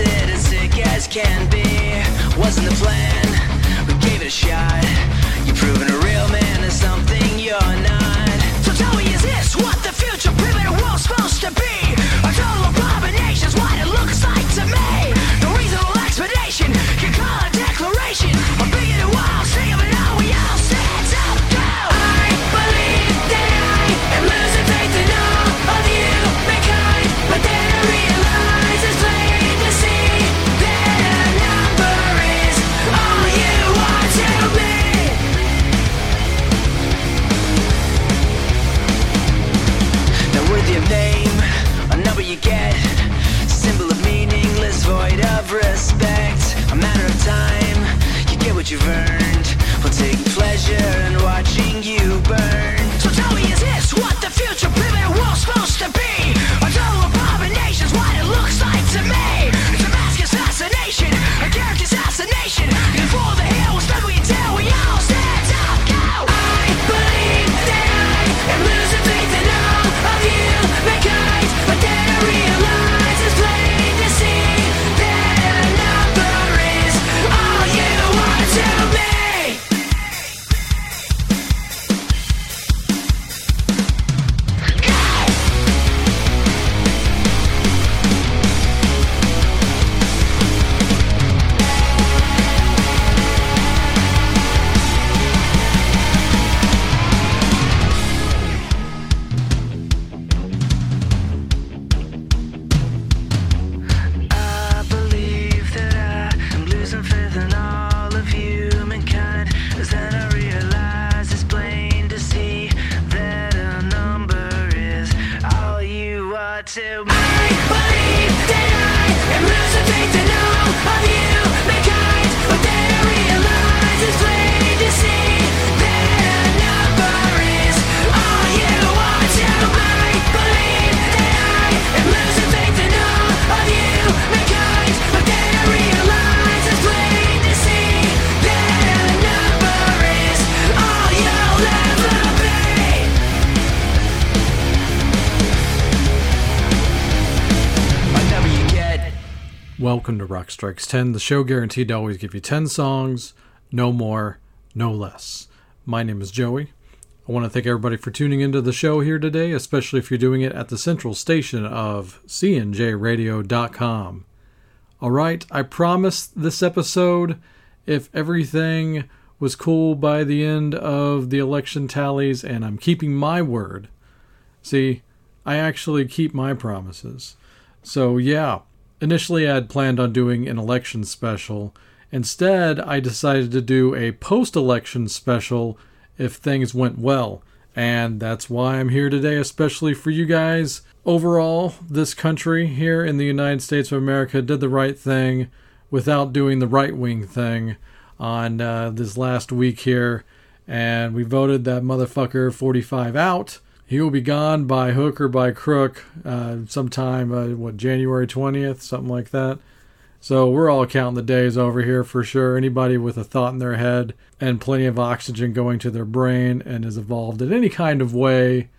And sick as can be. Wasn't the plan, we gave it a shot. You're proving a real man is something you're not. You've earned. Take pleasure Welcome to Rock Strikes 10, the show guaranteed to always give you 10 songs, no more, no less. My name is Joey. I want to thank everybody for tuning into the show here today, especially if you're doing it at the central station of cnjradio.com. All right, I promised this episode, if everything was cool by the end of the election tallies, and I'm keeping my word. See, I actually keep my promises. So, yeah, initially I had planned on doing an election special. Instead, I decided to do a post election special if things went well. And that's why I'm here today, especially for you guys. Overall, this country here in the United States of America did the right thing without doing the right wing thing on uh, this last week here. and we voted that motherfucker 45 out. He will be gone by hook or by crook uh, sometime, uh, what, January 20th, something like that. So we're all counting the days over here for sure. Anybody with a thought in their head and plenty of oxygen going to their brain and is evolved in any kind of way,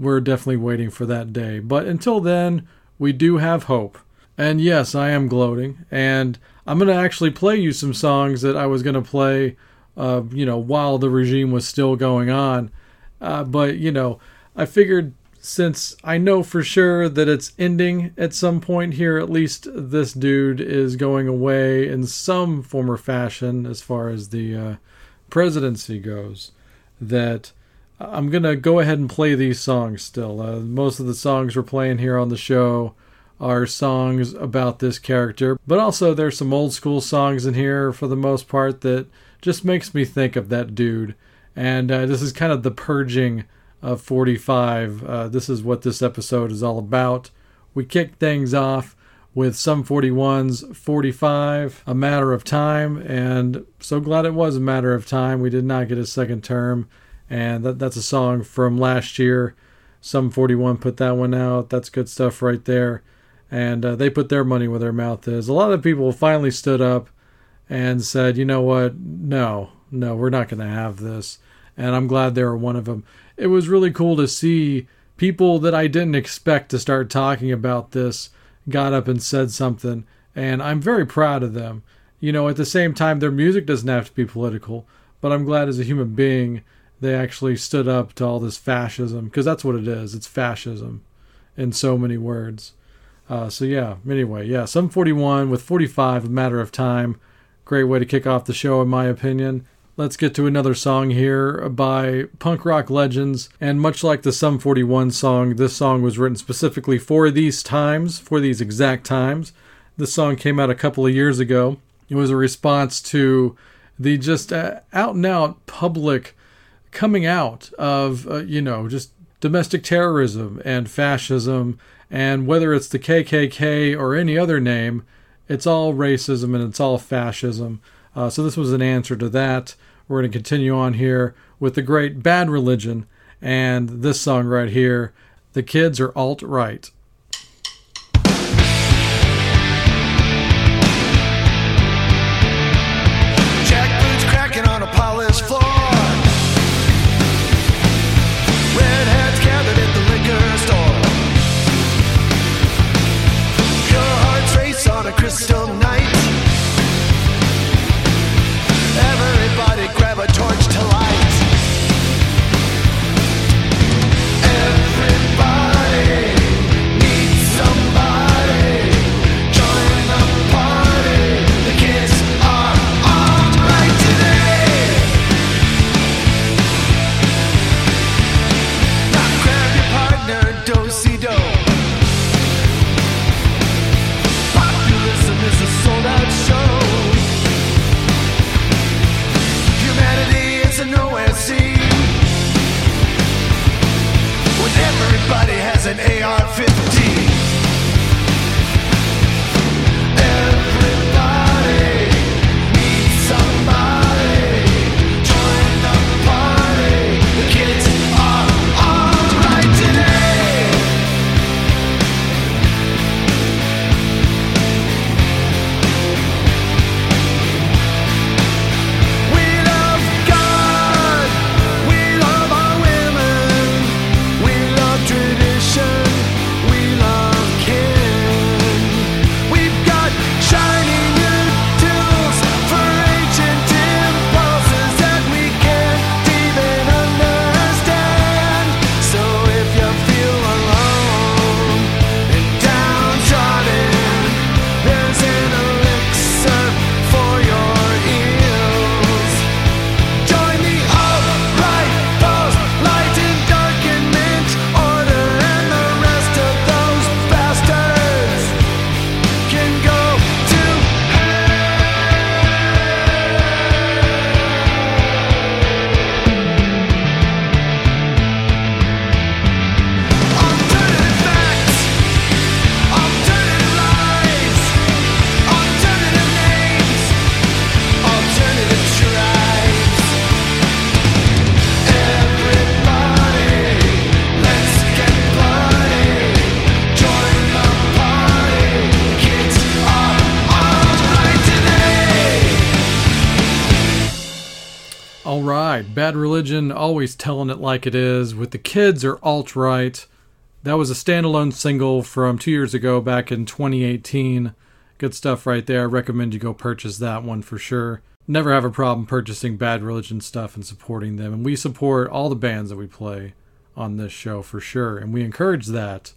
we're definitely waiting for that day. But until then, we do have hope. And yes, I am gloating. And I'm going to actually play you some songs that I was going to play, uh, you know, while the regime was still going on. Uh, but, you know, I figured since I know for sure that it's ending at some point here, at least this dude is going away in some form or fashion as far as the uh, presidency goes, that I'm going to go ahead and play these songs still. Uh, most of the songs we're playing here on the show are songs about this character, but also there's some old school songs in here for the most part that just makes me think of that dude. And uh, this is kind of the purging of 45. Uh, this is what this episode is all about. We kick things off with Sum 41's 45, A Matter of Time, and so glad it was a matter of time. We did not get a second term, and that, that's a song from last year. Sum 41 put that one out. That's good stuff right there. And uh, they put their money where their mouth is. A lot of people finally stood up and said, you know what? No, no, we're not going to have this. And I'm glad they were one of them it was really cool to see people that I didn't expect to start talking about this got up and said something, and I'm very proud of them. You know, at the same time, their music doesn't have to be political, but I'm glad as a human being they actually stood up to all this fascism because that's what it is. It's fascism in so many words. Uh, so yeah. Anyway, yeah. Sum 41 with 45, a matter of time. Great way to kick off the show, in my opinion. Let's get to another song here by punk rock legends. And much like the Sum 41 song, this song was written specifically for these times, for these exact times. This song came out a couple of years ago. It was a response to the just uh, out and out public coming out of, uh, you know, just domestic terrorism and fascism. And whether it's the KKK or any other name, it's all racism and it's all fascism. Uh, so this was an answer to that. We're going to continue on here with the great Bad Religion and this song right here. The kids are alt right. Always telling it like it is. With the kids are alt right. That was a standalone single from two years ago, back in 2018. Good stuff right there. I recommend you go purchase that one for sure. Never have a problem purchasing Bad Religion stuff and supporting them. And we support all the bands that we play on this show for sure. And we encourage that.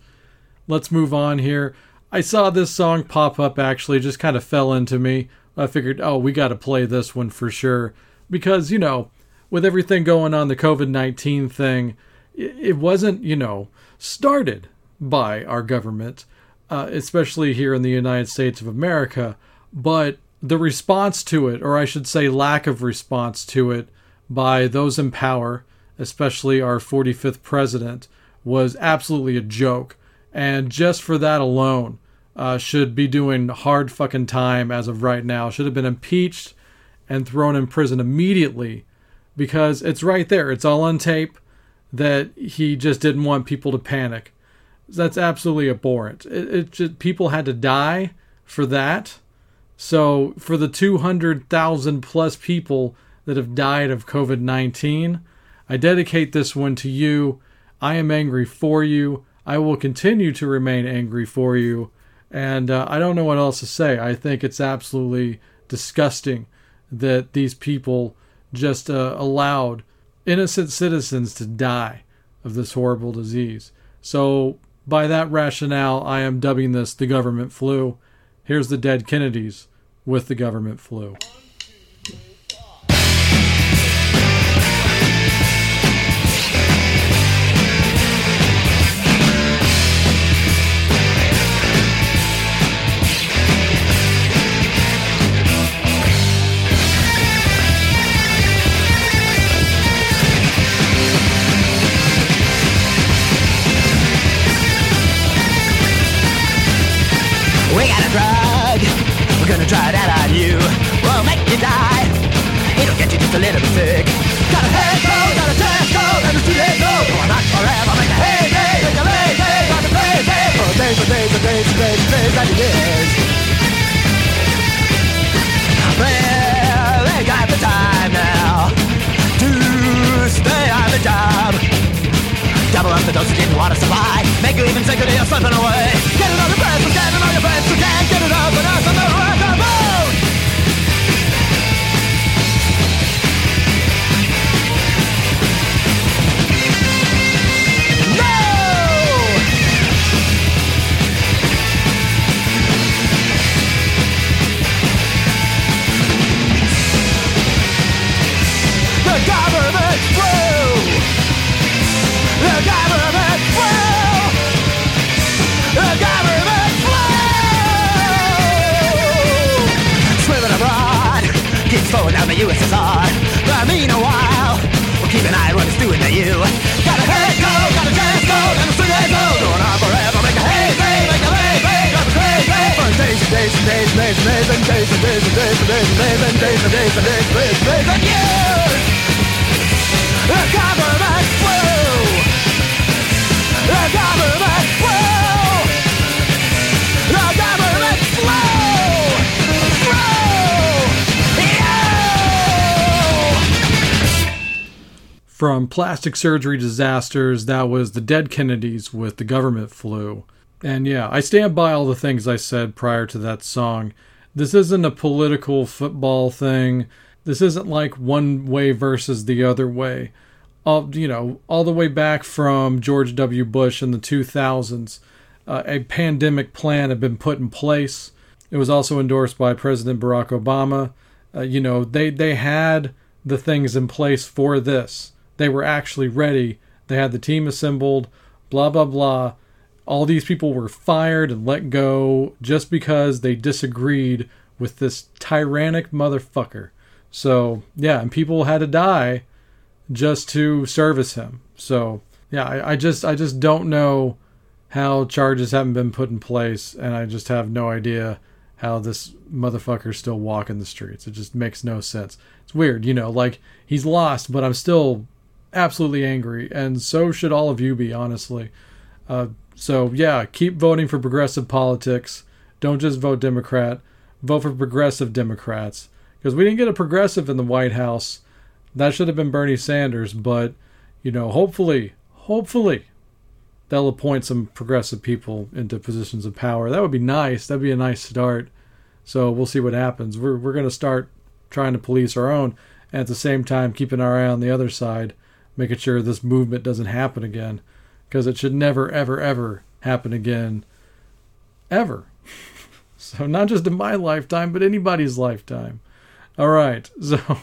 Let's move on here. I saw this song pop up actually, just kind of fell into me. I figured, oh, we got to play this one for sure. Because, you know, with everything going on, the COVID 19 thing, it wasn't, you know, started by our government, uh, especially here in the United States of America, but the response to it, or I should say, lack of response to it by those in power, especially our 45th president, was absolutely a joke. And just for that alone, uh, should be doing hard fucking time as of right now. Should have been impeached and thrown in prison immediately because it's right there. It's all on tape that he just didn't want people to panic. That's absolutely abhorrent. It, it just, people had to die for that. So for the 200,000 plus people that have died of COVID 19, I dedicate this one to you. I am angry for you. I will continue to remain angry for you. And uh, I don't know what else to say. I think it's absolutely disgusting that these people just uh, allowed innocent citizens to die of this horrible disease. So, by that rationale, I am dubbing this the government flu. Here's the dead Kennedys with the government flu. From plastic surgery disasters, that was the dead Kennedys with the government flu. And yeah, I stand by all the things I said prior to that song. This isn't a political football thing. This isn't like one way versus the other way. All you know, all the way back from George W. Bush in the 2000s, uh, a pandemic plan had been put in place. It was also endorsed by President Barack Obama. Uh, you know, they they had the things in place for this. They were actually ready. They had the team assembled. Blah blah blah. All these people were fired and let go just because they disagreed with this tyrannic motherfucker. So yeah, and people had to die just to service him. So yeah, I, I just I just don't know how charges haven't been put in place, and I just have no idea how this motherfucker's still walking the streets. It just makes no sense. It's weird, you know, like he's lost, but I'm still absolutely angry, and so should all of you be, honestly. Uh, so yeah, keep voting for progressive politics. Don't just vote Democrat. Vote for progressive Democrats because we didn't get a progressive in the White House That should have been Bernie Sanders, but you know, hopefully, hopefully they'll appoint some progressive people into positions of power. That would be nice. That'd be a nice start. So we'll see what happens. We're we're going to start trying to police our own and at the same time keeping our eye on the other side, making sure this movement doesn't happen again because it should never ever ever happen again ever. so not just in my lifetime, but anybody's lifetime. All right. So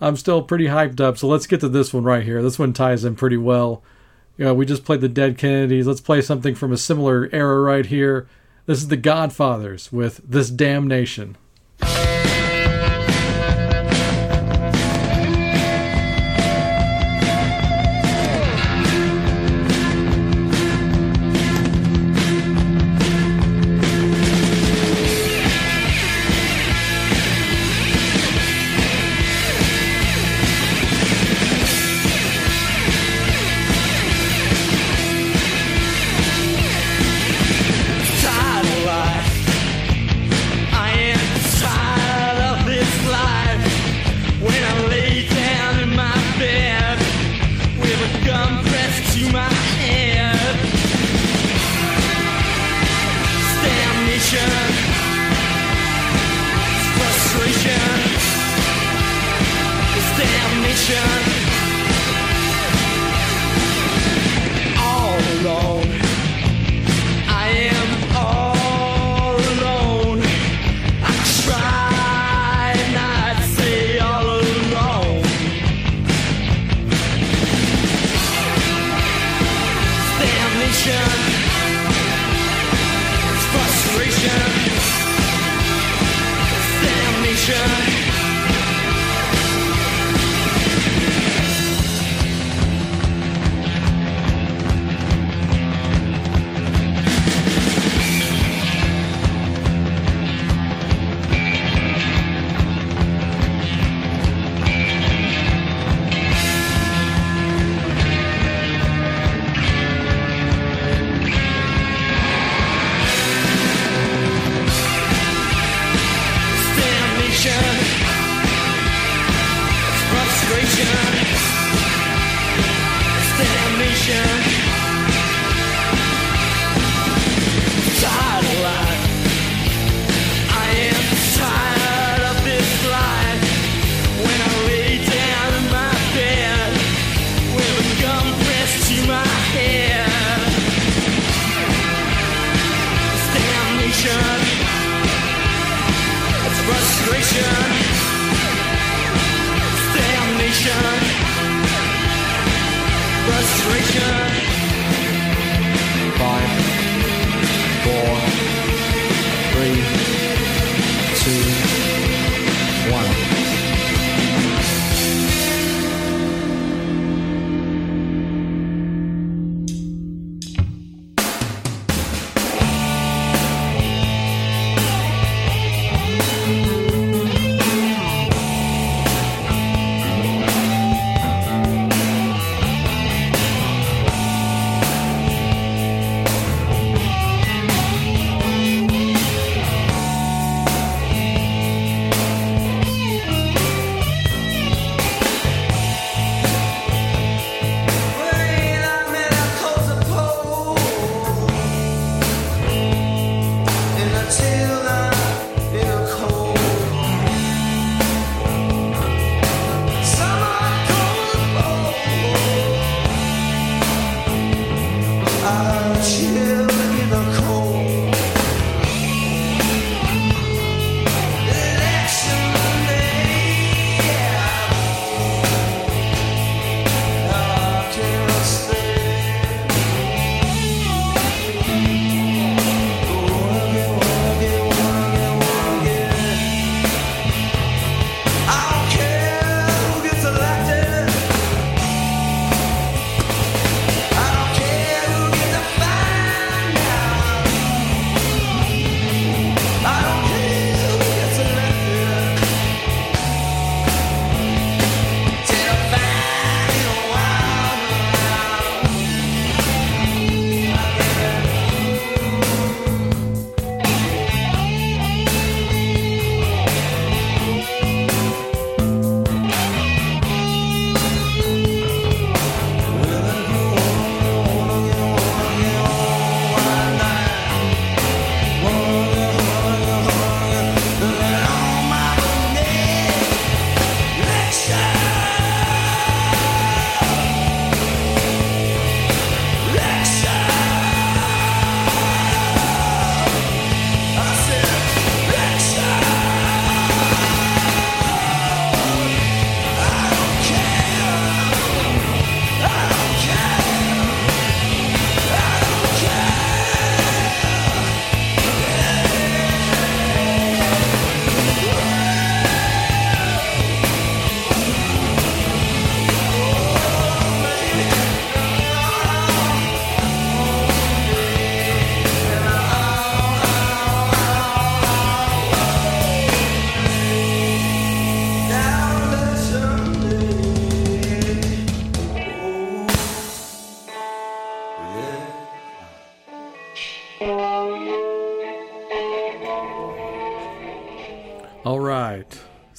I'm still pretty hyped up. So let's get to this one right here. This one ties in pretty well. You know, we just played the Dead Kennedys. Let's play something from a similar era right here. This is the Godfathers with This Damnation.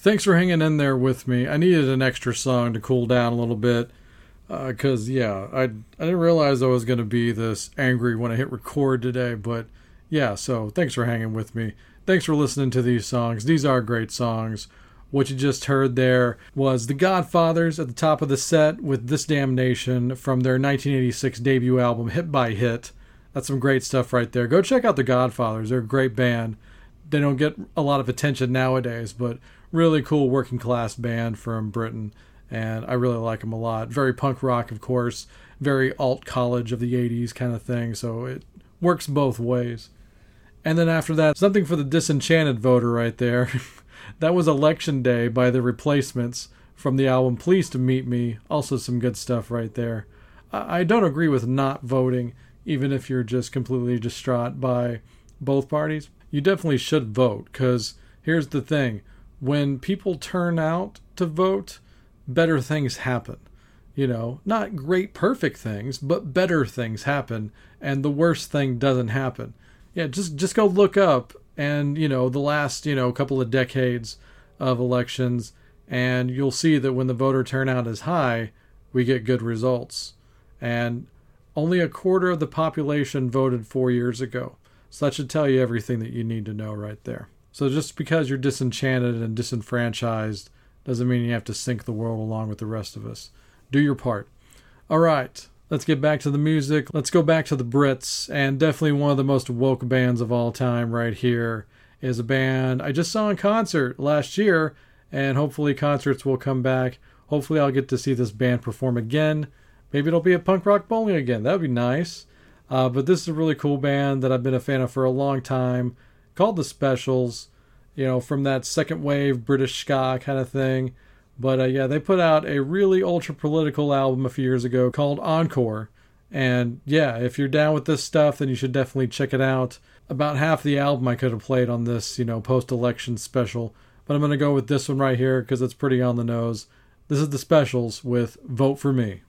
Thanks for hanging in there with me. I needed an extra song to cool down a little bit. Uh, because, yeah, I, I didn't realize I was going to be this angry when I hit record today. But, yeah, so thanks for hanging with me. Thanks for listening to these songs. These are great songs. What you just heard there was The Godfathers at the top of the set with This Damnation from their 1986 debut album, Hit by Hit. That's some great stuff right there. Go check out The Godfathers. They're a great band. They don't get a lot of attention nowadays, but really cool working class band from Britain. And I really like them a lot. Very punk rock, of course. Very alt college of the 80s kind of thing. So it works both ways. And then after that, something for the disenchanted voter right there. that was Election Day by the replacements from the album Pleased to Meet Me. Also, some good stuff right there. I don't agree with not voting, even if you're just completely distraught by both parties. You definitely should vote, because here's the thing when people turn out to vote, better things happen. You know, not great, perfect things, but better things happen, and the worst thing doesn't happen yeah, just just go look up and you know the last you know couple of decades of elections, and you'll see that when the voter turnout is high, we get good results. And only a quarter of the population voted four years ago. So that should tell you everything that you need to know right there. So just because you're disenchanted and disenfranchised doesn't mean you have to sink the world along with the rest of us. Do your part. All right. Let's get back to the music. Let's go back to the Brits, and definitely one of the most woke bands of all time, right here, is a band I just saw in concert last year, and hopefully concerts will come back. Hopefully, I'll get to see this band perform again. Maybe it'll be a Punk Rock Bowling again. That would be nice. Uh, but this is a really cool band that I've been a fan of for a long time, called The Specials. You know, from that second wave British ska kind of thing. But uh, yeah, they put out a really ultra political album a few years ago called Encore. And yeah, if you're down with this stuff, then you should definitely check it out. About half the album I could have played on this, you know, post election special. But I'm going to go with this one right here because it's pretty on the nose. This is the specials with Vote for Me.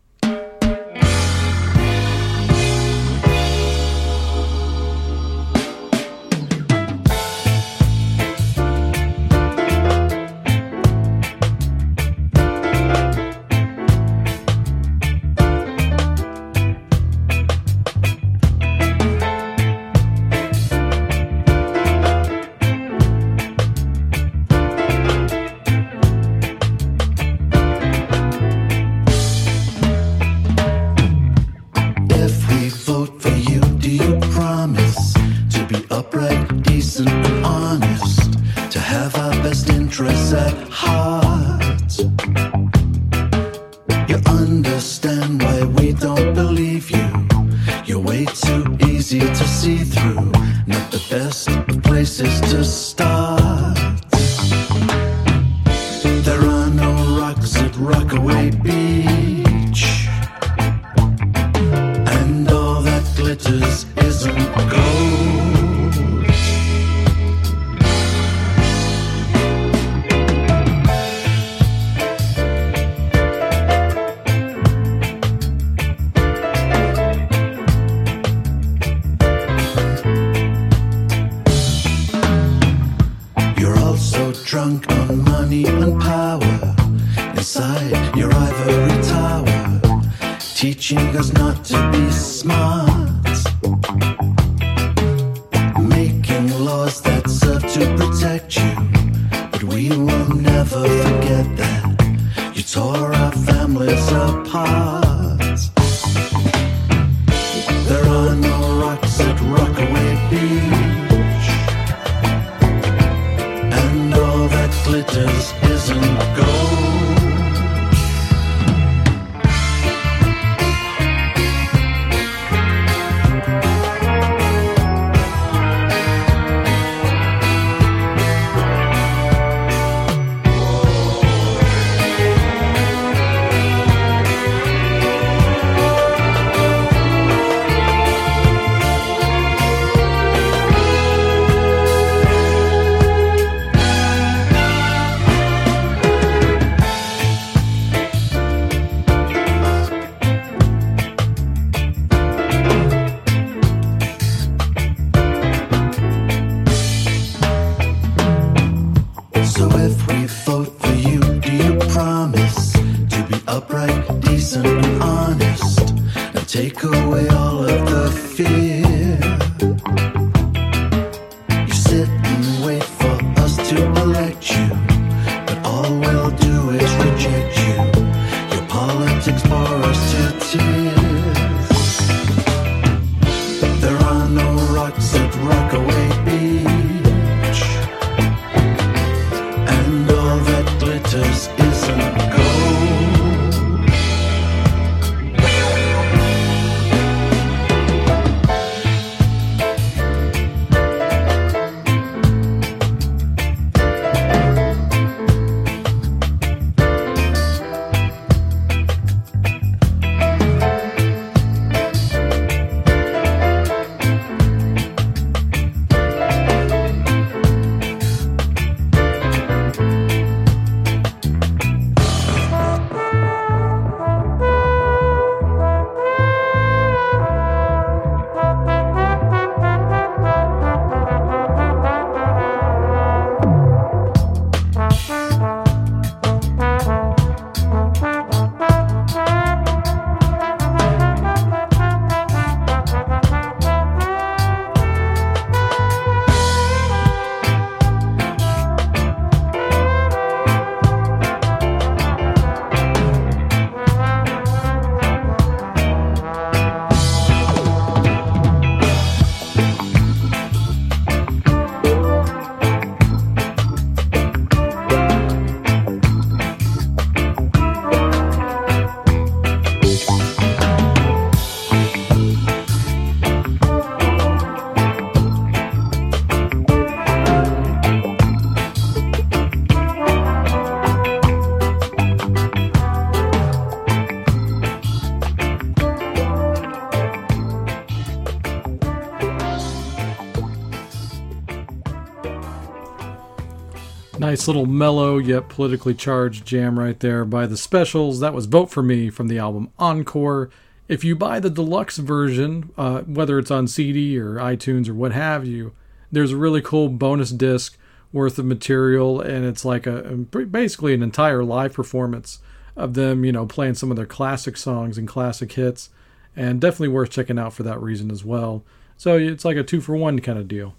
Nice little mellow yet politically charged jam right there by the specials. That was Vote for Me from the album Encore. If you buy the deluxe version, uh, whether it's on CD or iTunes or what have you, there's a really cool bonus disc worth of material, and it's like a, basically an entire live performance of them, you know, playing some of their classic songs and classic hits, and definitely worth checking out for that reason as well. So it's like a two for one kind of deal.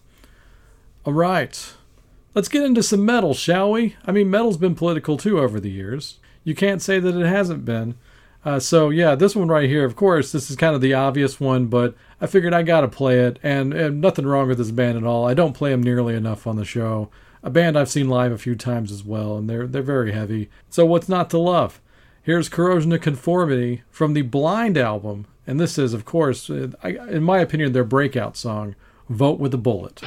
All right. Let's get into some metal, shall we? I mean, metal's been political too over the years. You can't say that it hasn't been. Uh, so yeah, this one right here, of course, this is kind of the obvious one, but I figured I gotta play it, and, and nothing wrong with this band at all. I don't play them nearly enough on the show. A band I've seen live a few times as well, and they're they're very heavy. So what's not to love? Here's Corrosion of Conformity from the Blind album, and this is, of course, in my opinion, their breakout song, "Vote with a Bullet."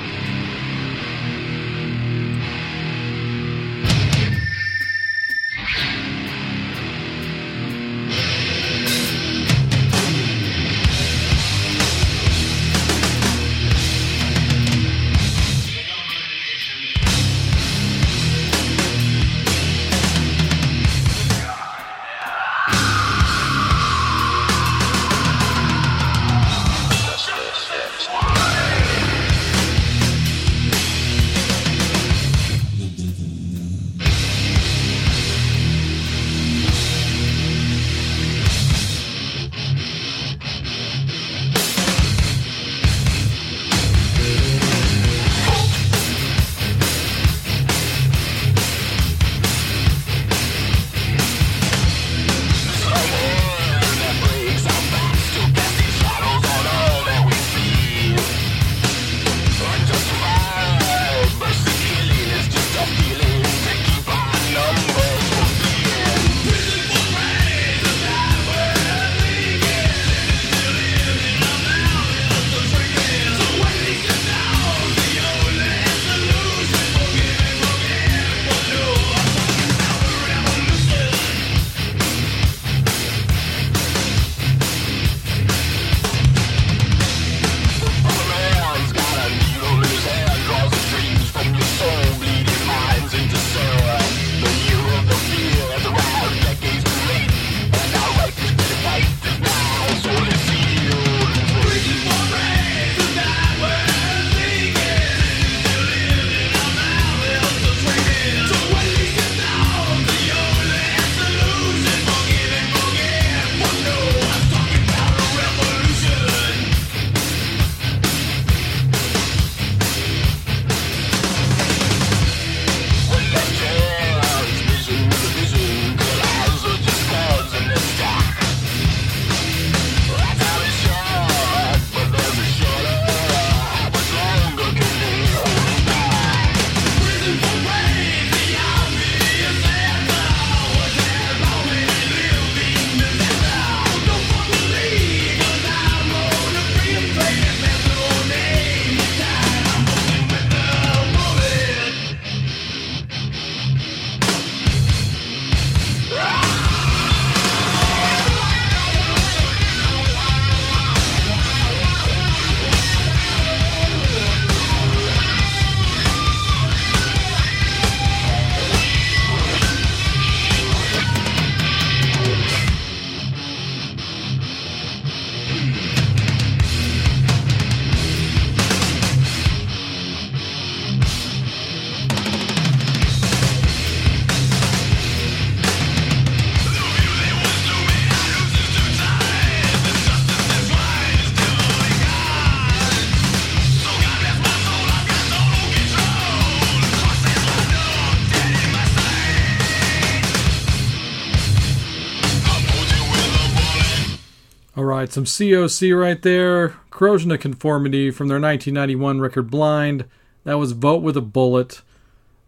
All right, some COC right there. Corrosion of Conformity from their 1991 record Blind. That was Vote with a Bullet,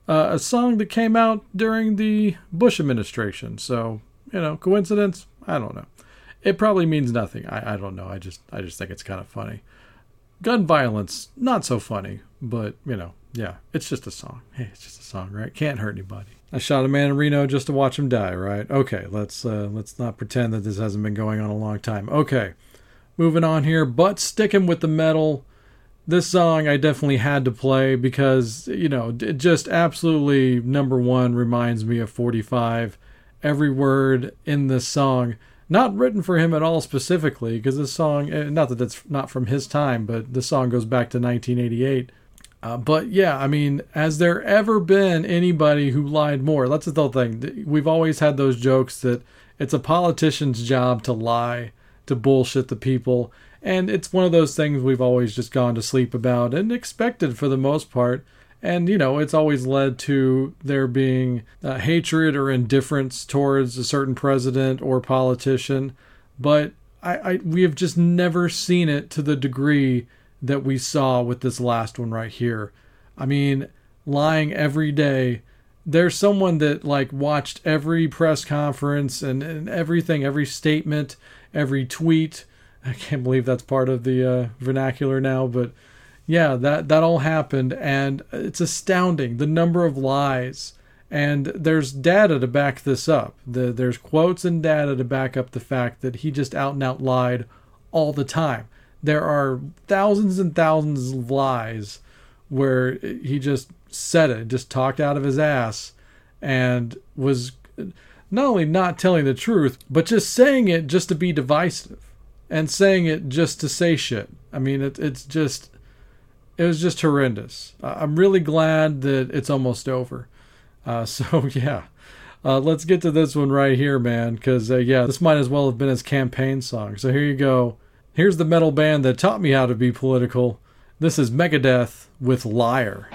uh, a song that came out during the Bush administration. So, you know, coincidence? I don't know. It probably means nothing. I, I don't know. I just I just think it's kind of funny. Gun violence, not so funny, but you know, yeah, it's just a song. Hey, it's just a song, right? Can't hurt anybody. I shot a man in Reno just to watch him die, right? Okay, let's uh, let's not pretend that this hasn't been going on a long time. Okay, moving on here, but sticking with the metal. This song I definitely had to play because you know it just absolutely number one reminds me of 45. Every word in this song, not written for him at all specifically, because this song, eh, not that it's not from his time, but the song goes back to 1988 uh, but yeah, I mean, has there ever been anybody who lied more? That's the whole thing. We've always had those jokes that it's a politician's job to lie, to bullshit the people. And it's one of those things we've always just gone to sleep about and expected for the most part. And, you know, it's always led to there being uh, hatred or indifference towards a certain president or politician. But I, I, we have just never seen it to the degree that we saw with this last one right here. I mean, lying every day. There's someone that like watched every press conference and, and everything, every statement, every tweet. I can't believe that's part of the uh, vernacular now, but yeah, that that all happened, and it's astounding the number of lies. And there's data to back this up. The, there's quotes and data to back up the fact that he just out and out lied all the time there are thousands and thousands of lies where he just said it, just talked out of his ass, and was not only not telling the truth, but just saying it just to be divisive and saying it just to say shit. I mean, it, it's just, it was just horrendous. I'm really glad that it's almost over. Uh, so, yeah. Uh, let's get to this one right here, man, because, uh, yeah, this might as well have been his campaign song. So here you go. Here's the metal band that taught me how to be political. This is Megadeth with Liar.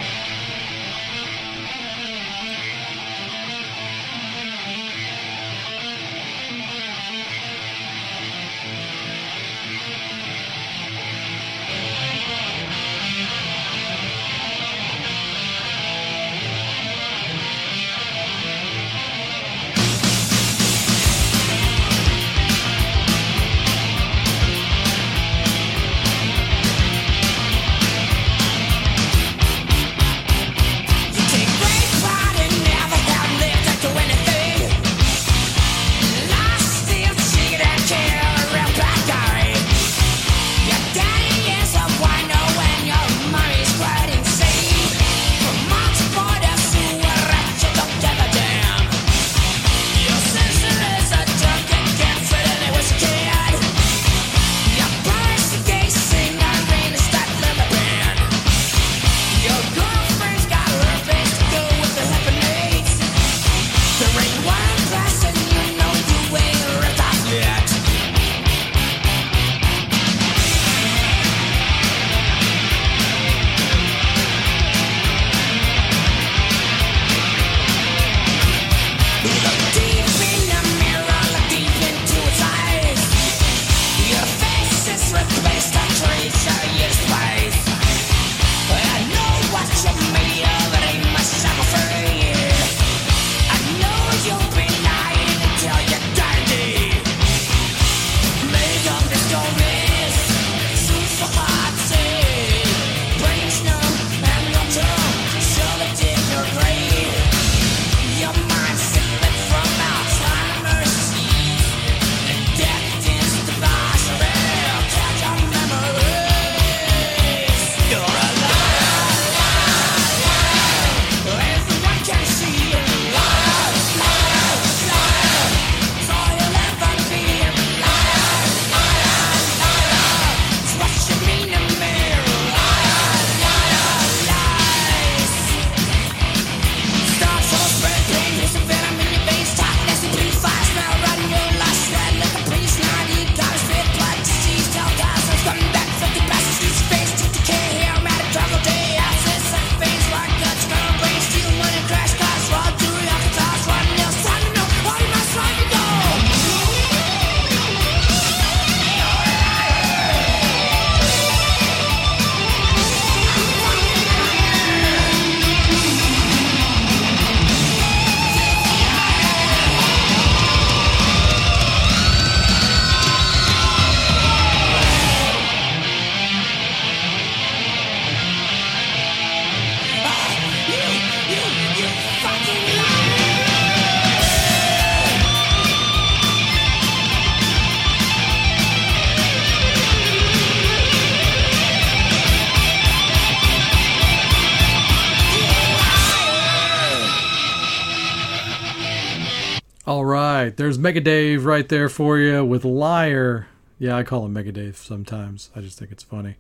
Mega Dave right there for you with Liar. Yeah, I call him Mega Dave sometimes. I just think it's funny.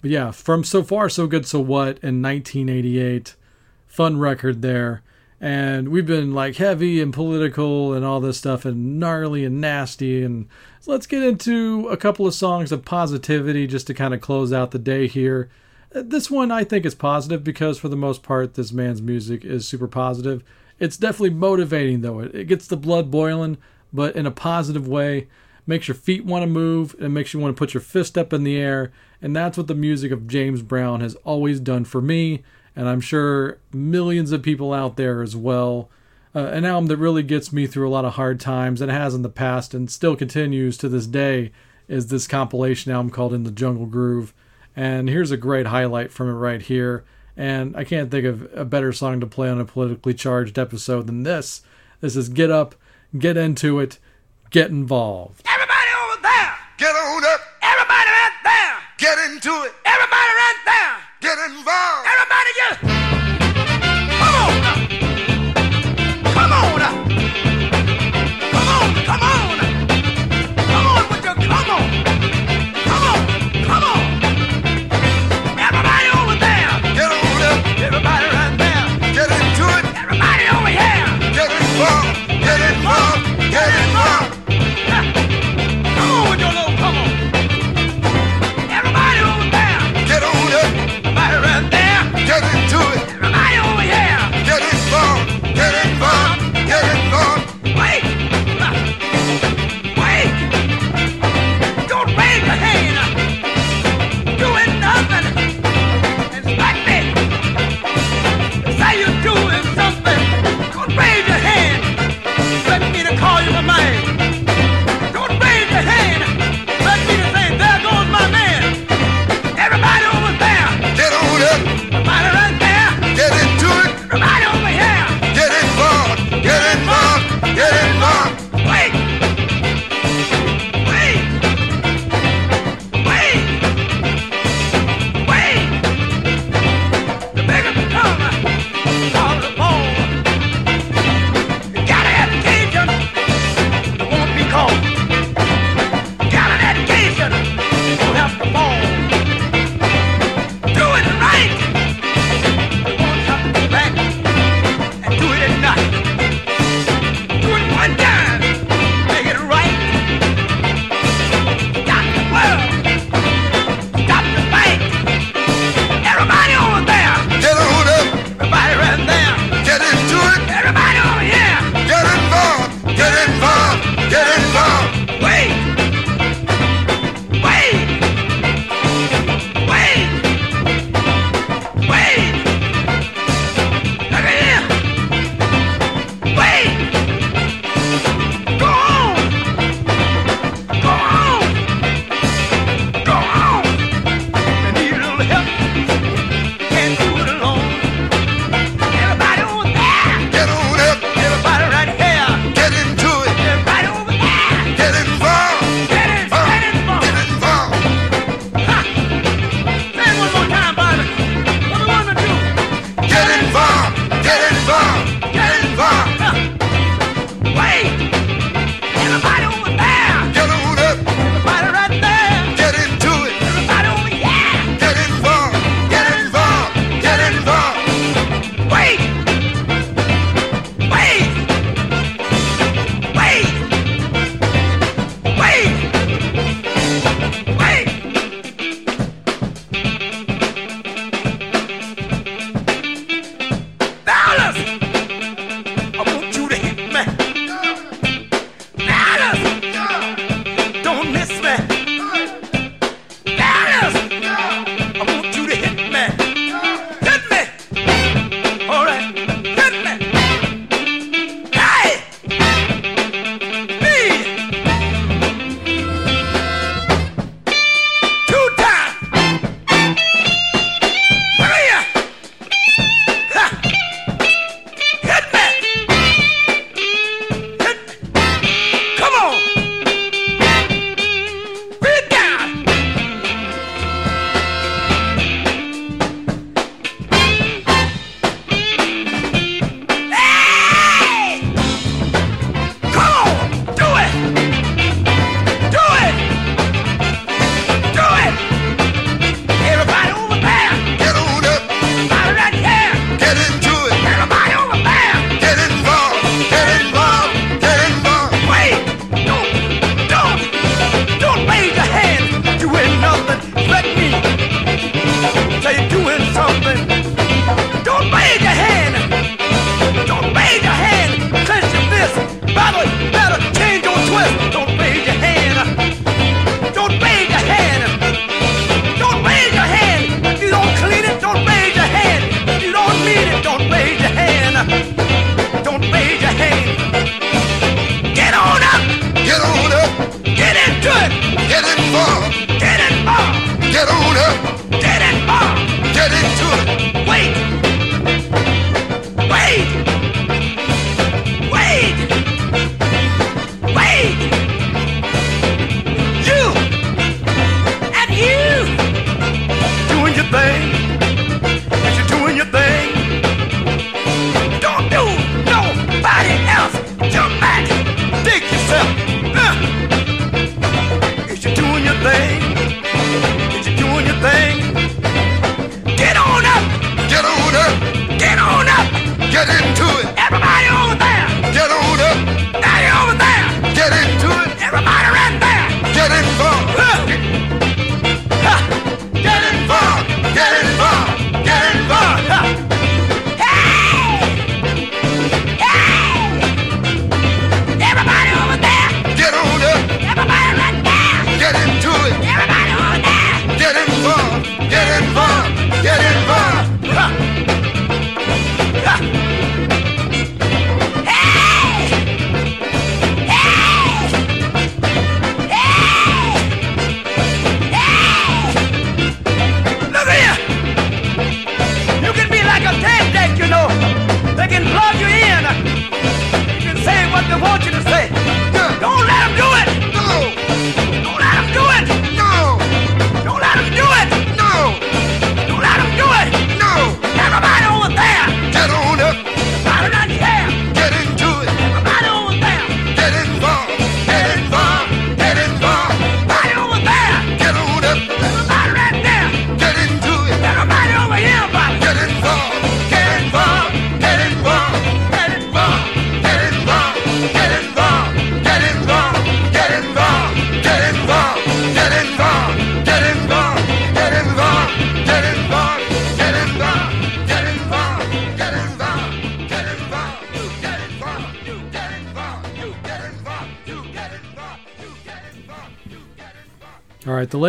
But yeah, from So Far, So Good, So What in 1988. Fun record there. And we've been like heavy and political and all this stuff and gnarly and nasty. And let's get into a couple of songs of positivity just to kind of close out the day here. This one I think is positive because for the most part, this man's music is super positive. It's definitely motivating though. It gets the blood boiling, but in a positive way. Makes your feet want to move and makes you want to put your fist up in the air. And that's what the music of James Brown has always done for me. And I'm sure millions of people out there as well. Uh, an album that really gets me through a lot of hard times and has in the past and still continues to this day is this compilation album called In the Jungle Groove. And here's a great highlight from it right here. And I can't think of a better song to play on a politically charged episode than this. This is Get Up, Get Into It, Get Involved. Everybody over there. Get on up, Everybody right there. get into it, Everybody right there. get involved. Everybody just.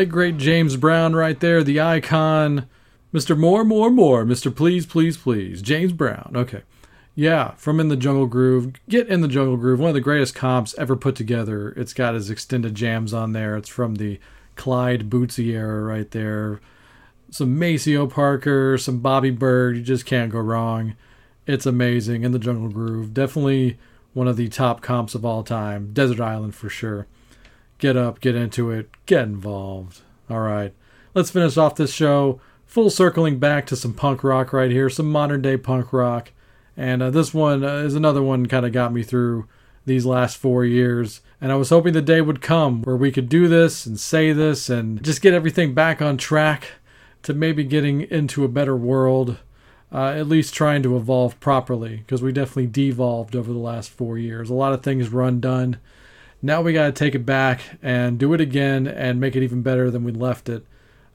Late great James Brown right there, the icon. Mr. More, More, More. Mr. Please, Please, Please. James Brown. Okay. Yeah, from In the Jungle Groove. Get In the Jungle Groove, one of the greatest comps ever put together. It's got his extended jams on there. It's from the Clyde Bootsy era right there. Some Maceo Parker, some Bobby Byrd. You just can't go wrong. It's amazing. In the Jungle Groove. Definitely one of the top comps of all time. Desert Island for sure. Get up, get into it, get involved. All right, let's finish off this show. Full circling back to some punk rock right here, some modern day punk rock. And uh, this one uh, is another one kind of got me through these last four years. And I was hoping the day would come where we could do this and say this and just get everything back on track to maybe getting into a better world. Uh, at least trying to evolve properly because we definitely devolved over the last four years. A lot of things were undone. Now we got to take it back and do it again and make it even better than we left it.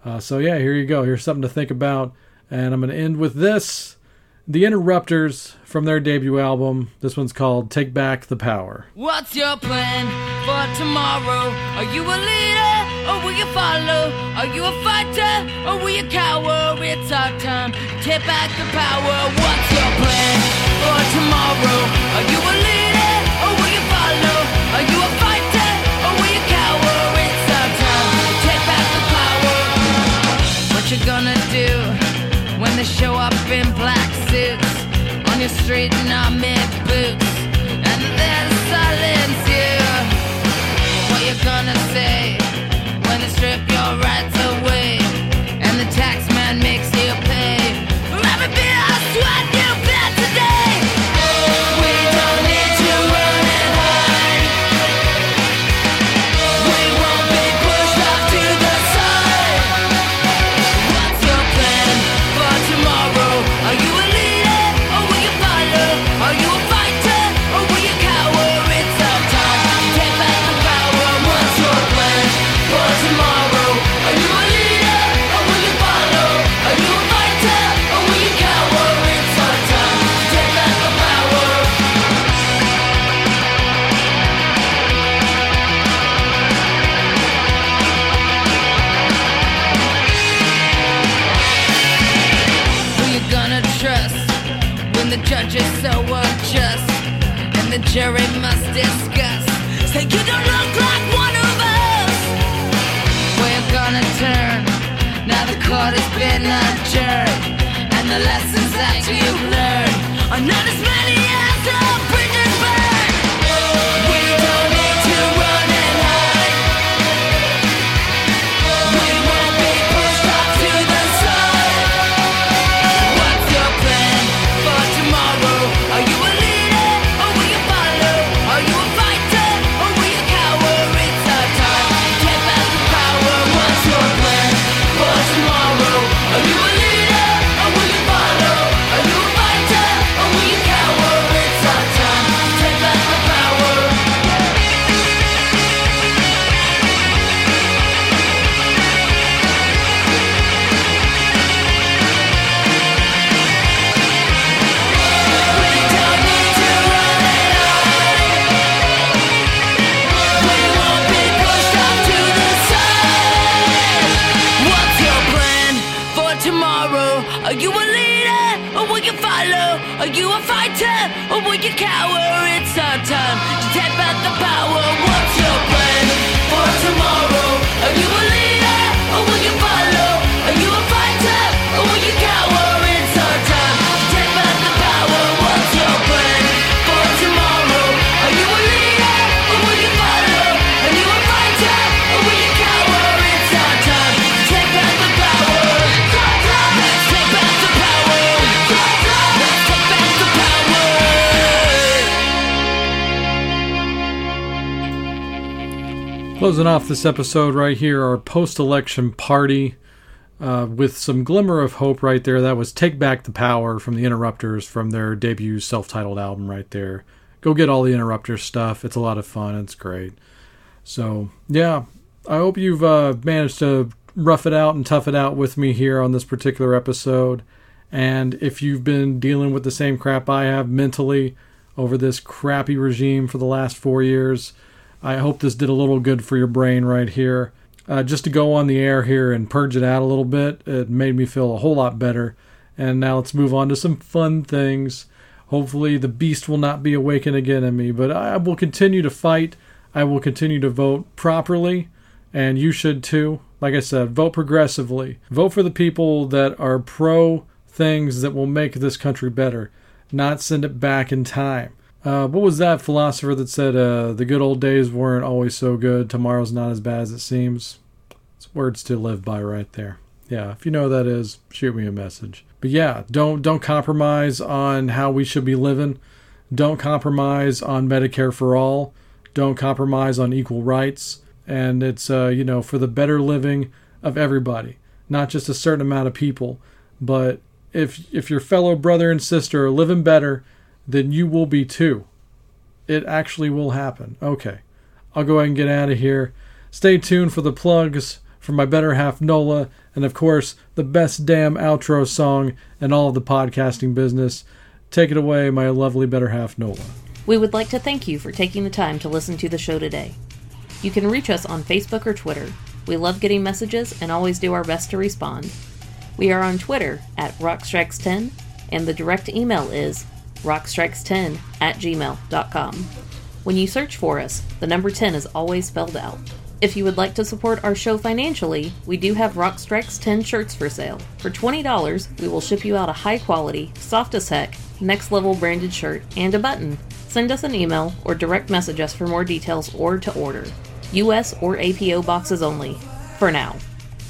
Uh, so, yeah, here you go. Here's something to think about. And I'm going to end with this The Interrupters from their debut album. This one's called Take Back the Power. What's your plan for tomorrow? Are you a leader or will you follow? Are you a fighter or will you cower? It's our time take back the power. What's your plan for tomorrow? Are you you gonna do when they show up in black suits on your street in army boots and then silence you? What you gonna say when they strip your rights away and the tax man makes you pay or Closing off this episode right here, our post election party uh, with some glimmer of hope right there. That was Take Back the Power from the Interrupters from their debut self titled album right there. Go get all the Interrupters stuff. It's a lot of fun. It's great. So, yeah, I hope you've uh, managed to rough it out and tough it out with me here on this particular episode. And if you've been dealing with the same crap I have mentally over this crappy regime for the last four years, I hope this did a little good for your brain right here. uh, just to go on the air here and purge it out a little bit. It made me feel a whole lot better. And now let's move on to some fun things. Hopefully, the beast will not be awakened again in me, but I will continue to fight. I will continue to vote properly, and you should too. Like I said, vote progressively. Vote for the people that are pro things that will make this country better, not send it back in time. Uh, what was that philosopher that said uh, the good old days weren't always so good? Tomorrow's not as bad as it seems. It's words to live by right there. Yeah, if you know who that is, shoot me a message. But yeah, don't don't compromise on how we should be living. Don't compromise on Medicare for all. Don't compromise on equal rights. And it's uh, you know for the better living of everybody, not just a certain amount of people. But if if your fellow brother and sister are living better, then you will be too. It actually will happen. Okay, I'll go ahead and get out of here. Stay tuned for the plugs from my better half Nola, and of course, the best damn outro song in all of the podcasting business. Take it away, my lovely better half Nola. We would like to thank you for taking the time to listen to the show today. You can reach us on Facebook or Twitter. We love getting messages and always do our best to respond. We are on Twitter at Rockstrikes10, and the direct email is rockstrikes10 at gmail.com. When you search for us, the number 10 is always spelled out. If you would like to support our show financially, we do have Rock Strikes 10 shirts for sale. For $20, we will ship you out a high quality, soft as heck, next level branded shirt and a button. Send us an email or direct message us for more details or to order. US or APO boxes only. For now.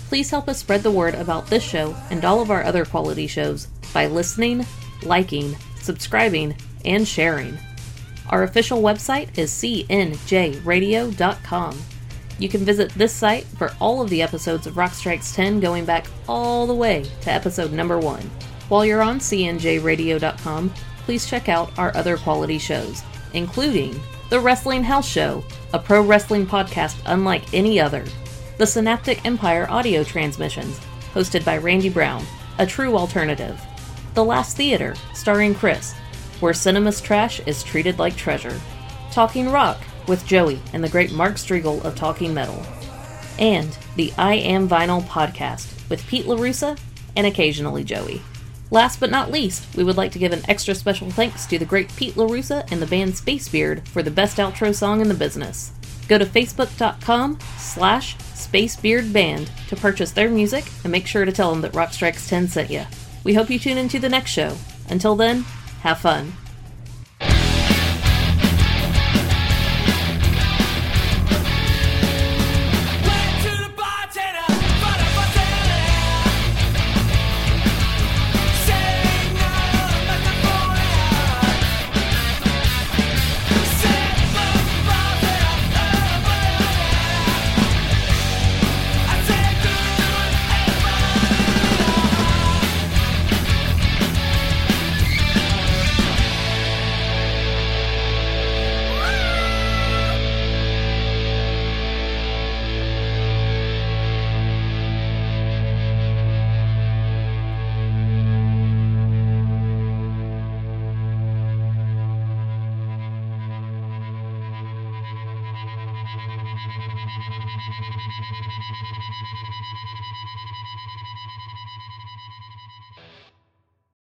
Please help us spread the word about this show and all of our other quality shows by listening, liking, subscribing, and sharing. Our official website is cnjradio.com. You can visit this site for all of the episodes of Rock Strikes 10 going back all the way to episode number 1. While you're on cnjradio.com, please check out our other quality shows, including The Wrestling House Show, a pro wrestling podcast unlike any other, The Synaptic Empire audio transmissions, hosted by Randy Brown, a true alternative, The Last Theater, starring Chris, where cinema's trash is treated like treasure, Talking Rock with Joey and the great Mark Strigl of Talking Metal, and the I Am Vinyl podcast with Pete LaRussa and occasionally Joey. Last but not least, we would like to give an extra special thanks to the great Pete LaRussa and the band Spacebeard for the best outro song in the business. Go to facebook.com slash spacebeardband to purchase their music and make sure to tell them that Rockstrikes 10 sent you. We hope you tune into the next show. Until then, have fun.